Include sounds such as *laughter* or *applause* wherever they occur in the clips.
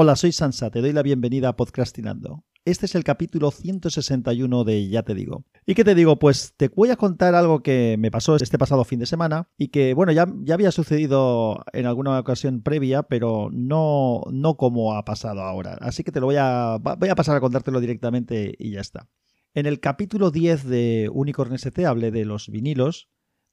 Hola, soy Sansa, te doy la bienvenida a Podcastinando. Este es el capítulo 161 de Ya te digo. ¿Y qué te digo? Pues te voy a contar algo que me pasó este pasado fin de semana y que, bueno, ya, ya había sucedido en alguna ocasión previa, pero no, no como ha pasado ahora. Así que te lo voy a, voy a pasar a contártelo directamente y ya está. En el capítulo 10 de Unicorn ST hablé de los vinilos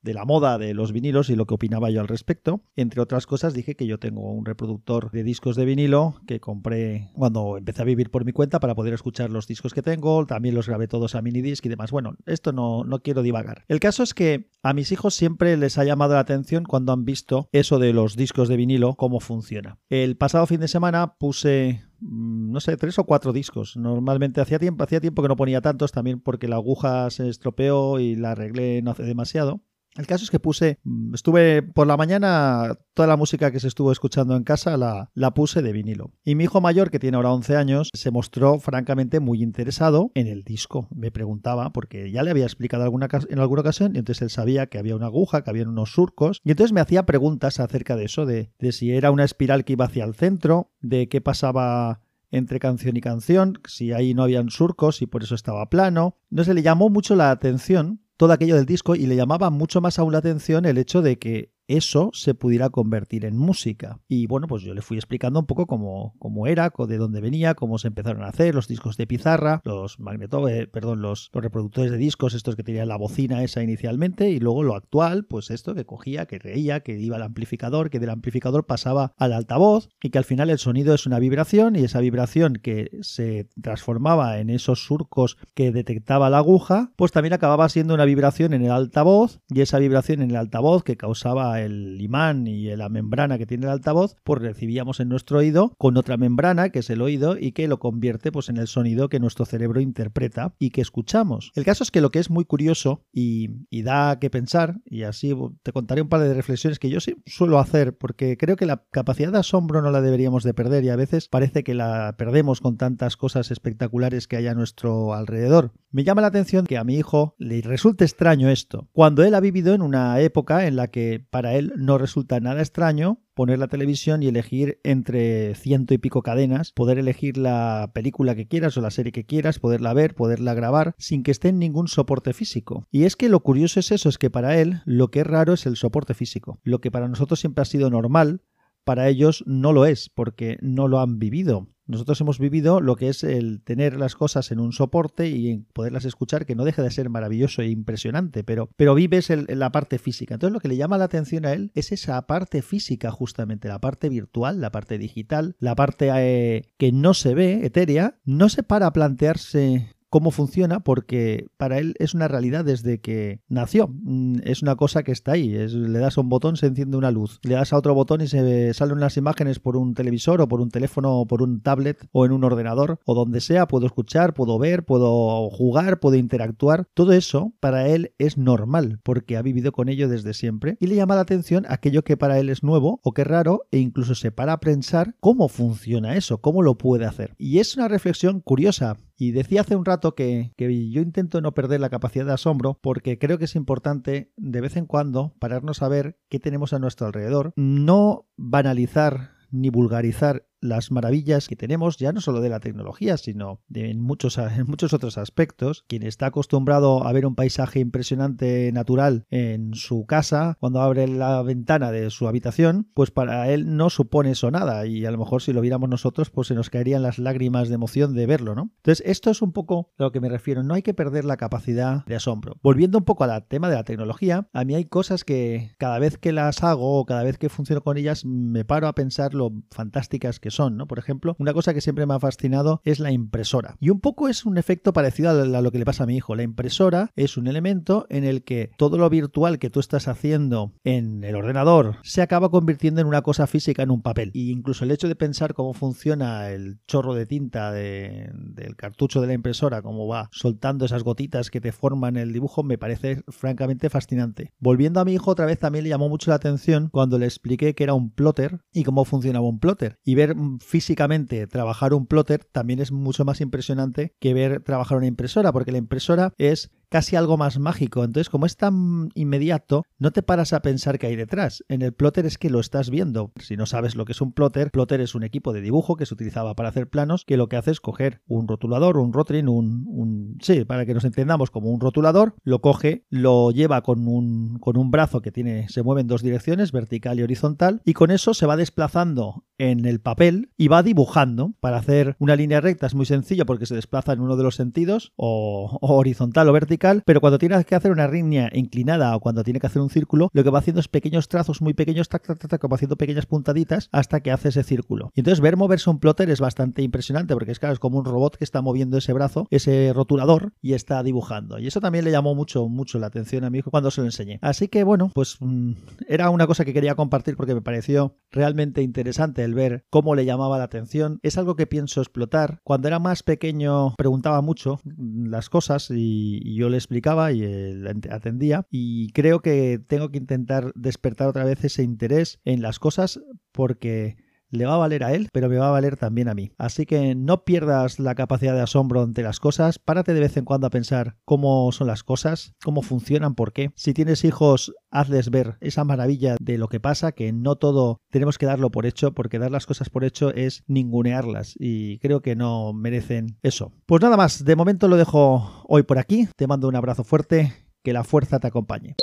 de la moda de los vinilos y lo que opinaba yo al respecto. Entre otras cosas dije que yo tengo un reproductor de discos de vinilo que compré cuando empecé a vivir por mi cuenta para poder escuchar los discos que tengo, también los grabé todos a minidisc y demás. Bueno, esto no, no quiero divagar. El caso es que a mis hijos siempre les ha llamado la atención cuando han visto eso de los discos de vinilo, cómo funciona. El pasado fin de semana puse mm, no sé, tres o cuatro discos. Normalmente hacía tiempo, hacía tiempo que no ponía tantos, también porque la aguja se estropeó y la arreglé no hace demasiado. El caso es que puse, estuve por la mañana, toda la música que se estuvo escuchando en casa la, la, puse de vinilo. Y mi hijo mayor, que tiene ahora 11 años, se mostró francamente muy interesado en el disco. Me preguntaba, porque ya le había explicado alguna, en alguna ocasión, y entonces él sabía que había una aguja, que había unos surcos, y entonces me hacía preguntas acerca de eso, de, de si era una espiral que iba hacia el centro, de qué pasaba entre canción y canción, si ahí no habían surcos y por eso estaba plano. No se le llamó mucho la atención todo aquello del disco y le llamaba mucho más aún la atención el hecho de que eso se pudiera convertir en música. Y bueno, pues yo le fui explicando un poco cómo, cómo era, de dónde venía, cómo se empezaron a hacer los discos de pizarra, los magneto, eh, perdón, los, los, reproductores de discos, estos que tenían la bocina esa inicialmente, y luego lo actual, pues esto que cogía, que reía, que iba al amplificador, que del amplificador pasaba al altavoz, y que al final el sonido es una vibración, y esa vibración que se transformaba en esos surcos que detectaba la aguja, pues también acababa siendo una vibración en el altavoz, y esa vibración en el altavoz que causaba el imán y la membrana que tiene el altavoz, pues recibíamos en nuestro oído con otra membrana, que es el oído, y que lo convierte pues, en el sonido que nuestro cerebro interpreta y que escuchamos. El caso es que lo que es muy curioso y, da que pensar, y así te contaré un par de reflexiones que yo sí suelo hacer, porque creo que la capacidad de asombro no la deberíamos de perder y a veces parece que la perdemos con tantas cosas espectaculares que hay a nuestro alrededor. Me llama la atención que a mi hijo le resulte extraño esto, cuando él ha vivido en una época en la que para para él no resulta nada extraño poner la televisión y elegir entre ciento y pico cadenas, poder elegir la película que quieras o la serie que quieras, poderla ver, poderla grabar, sin que esté en ningún soporte físico. Y es que lo curioso es eso, es que para él lo que es raro es el soporte físico. Lo que para nosotros siempre ha sido normal, para ellos no lo es, porque no lo han vivido. Nosotros hemos vivido lo que es el tener las cosas en un soporte y poderlas escuchar, que no deja de ser maravilloso e impresionante, pero, pero vives la parte física. Entonces lo que le llama la atención a él es esa parte física justamente, la parte virtual, la parte digital, la parte eh, que no se ve, etérea, no se para a plantearse cómo funciona porque para él es una realidad desde que nació. Mm, es una cosa que está ahí. le das a un botón, se enciende una luz. Le das a otro botón y se salen unas imágenes por un televisor o por un teléfono o por un tablet o en un ordenador o donde sea. Puedo escuchar, puedo ver, puedo jugar, puedo interactuar. Todo eso para él es normal porque ha vivido con ello desde siempre y le llama la atención aquello que para él es nuevo o que es raro e incluso se para a pensar cómo funciona eso, cómo lo puede hacer. Y es una reflexión curiosa y decía hace un rato que, que, yo intento no perder la capacidad de asombro porque creo que es importante de vez en cuando pararnos a ver qué tenemos a nuestro alrededor, no banalizar ni vulgarizar las maravillas que tenemos, ya no solo de la tecnología, sino de muchos, *laughs* en muchos otros aspectos. Quien está acostumbrado a ver un paisaje impresionante natural en su casa, cuando abre la ventana de su habitación, pues para él no supone eso nada. Y a lo mejor si lo viéramos nosotros, pues se nos caerían las lágrimas de emoción de verlo, ¿no? Entonces, esto es un poco a lo que me refiero. No hay que perder la capacidad de asombro. Volviendo un poco al tema de la tecnología, a mí hay cosas que cada vez que las hago o cada vez que funciono con ellas, me paro a pensar lo fantásticas que son, ¿no? Por ejemplo, una cosa que siempre me ha fascinado es la impresora. Y un poco es un efecto parecido a lo que le pasa a mi hijo. La impresora es un elemento en el que todo lo virtual que tú estás haciendo en el ordenador se acaba convirtiendo en una cosa física, en un papel. Y incluso el hecho de pensar cómo funciona el chorro de tinta del cartucho de la impresora, cómo va soltando esas gotitas que te forman el dibujo, me parece francamente fascinante. Volviendo a mi hijo, otra vez también le llamó mucho la atención cuando le expliqué que era un plotter y cómo funcionaba un plotter. Y ver físicamente trabajar un plotter también es mucho más impresionante que ver trabajar una impresora, porque la impresora es casi algo más mágico. Entonces, como es tan inmediato, no te paras a pensar qué hay detrás. En el plotter es que lo estás viendo. Si no sabes lo que es un plotter, plotter es un equipo de dibujo que se utilizaba para hacer planos, que lo que hace es coger un rotulador, un rotring, un, sí, para que nos entendamos como un rotulador, lo coge, lo lleva con un, con un brazo que tiene, se mueve en dos direcciones, vertical y horizontal, y con eso se va desplazando en el papel y va dibujando. Para hacer una línea recta es muy sencillo porque se desplaza en uno de los sentidos, o, horizontal o vertical, pero cuando tiene que hacer una línea inclinada o cuando tiene que hacer un círculo, lo que va haciendo es pequeños trazos muy pequeños, tac, tac, tac, va haciendo pequeñas puntaditas hasta que hace ese círculo. Y entonces ver moverse un plotter es bastante impresionante porque es claro, es como un robot que está moviendo ese brazo, ese rotulador y está dibujando. Y eso también le llamó mucho, mucho la atención a mi hijo cuando se lo enseñé. Así que bueno, pues mm, era una cosa que quería compartir porque me pareció realmente interesante el ver cómo le llamaba la atención. Es algo que pienso explotar. Cuando era más pequeño preguntaba mucho las cosas y, yo le explicaba y él atendía. Y creo que tengo que intentar despertar otra vez ese interés en las cosas porque le va a valer a él, pero me va a valer también a mí. Así que no pierdas la capacidad de asombro ante las cosas, párate de vez en cuando a pensar cómo son las cosas, cómo funcionan, por qué. Si tienes hijos, hazles ver esa maravilla de lo que pasa, que no todo tenemos que darlo por hecho, porque dar las cosas por hecho es ningunearlas y creo que no merecen eso. Pues nada más, de momento lo dejo hoy por aquí, te mando un abrazo fuerte, que la fuerza te acompañe.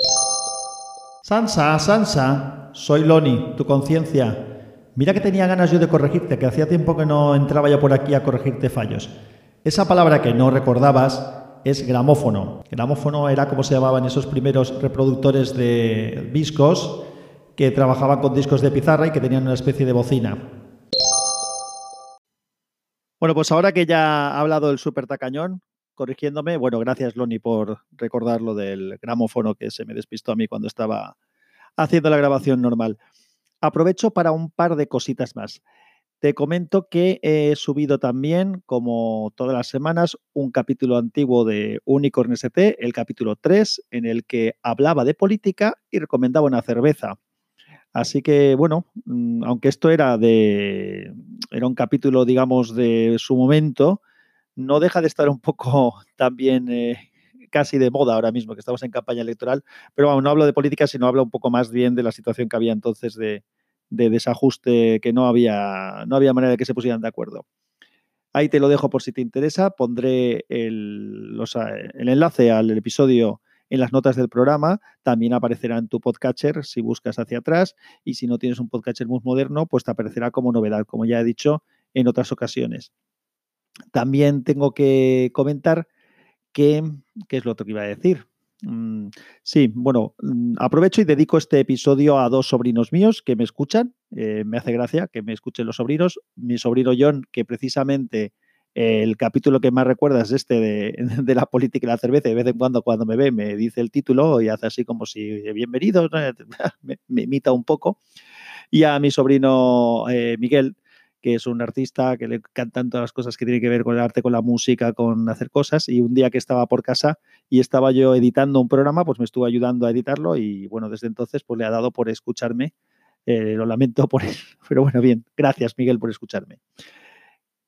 Sansa, Sansa, soy Loni, tu conciencia. Mira que tenía ganas yo de corregirte, que hacía tiempo que no entraba yo por aquí a corregirte fallos. Esa palabra que no recordabas es gramófono. Gramófono era como se llamaban esos primeros reproductores de discos que trabajaban con discos de pizarra y que tenían una especie de bocina. Bueno, pues ahora que ya ha hablado el super tacañón, corrigiéndome, bueno, gracias Loni por recordar lo del gramófono que se me despistó a mí cuando estaba haciendo la grabación normal. Aprovecho para un par de cositas más. Te comento que he subido también, como todas las semanas, un capítulo antiguo de Unicorn ST, el capítulo 3, en el que hablaba de política y recomendaba una cerveza. Así que, bueno, mm, aunque esto era de. era un capítulo, digamos, de su momento, no deja de estar un poco *laughs* también eh, casi de moda ahora mismo, que estamos en campaña electoral. Pero vamos, no hablo de política, sino hablo un poco más bien de la situación que había entonces de, de desajuste que no había, no había manera de que se pusieran de acuerdo. Ahí te lo dejo por si te interesa. Pondré el, el enlace al episodio en las notas del programa. También aparecerá en tu podcatcher si buscas hacia atrás. Y si no tienes un podcatcher muy moderno, pues te aparecerá como novedad, como ya he dicho en otras ocasiones. También tengo que comentar que, ¿qué es lo otro que iba a decir? Mm, sí, bueno, mm, aprovecho y dedico este episodio a dos sobrinos míos que me escuchan. Eh, me hace gracia que me escuchen los sobrinos. Mi sobrino John, que precisamente el capítulo que más recuerda es este de, *laughs* de, la política y la cerveza. De vez en cuando, cuando me ve, me dice el título y hace así como si bienvenido, *laughs* me, me imita un poco. Y a mi sobrino eh, Miguel, que es un artista que le encantan todas las cosas que tienen que ver con el arte, con la música, con hacer cosas. Y un día que estaba por casa y estaba yo editando un programa, pues me estuvo ayudando a editarlo y bueno, desde entonces pues le ha dado por escucharme. Eh, lo lamento por eso, *laughs* pero bueno, bien, gracias Miguel por escucharme.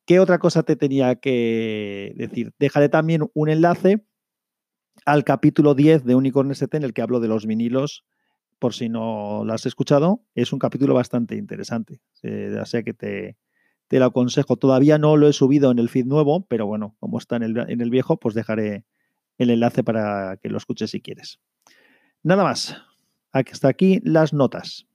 ¿Qué otra cosa te tenía que decir? Dejaré también un enlace al capítulo 10 de Unicorn ST en el que hablo de los vinilos por si no lo has escuchado, es un capítulo bastante interesante. Eh, o sea que te, te lo aconsejo. Todavía no lo he subido en el feed nuevo, pero bueno, como está en el, en el viejo, pues dejaré el enlace para que lo escuches si quieres. Nada más. Hasta aquí las notas.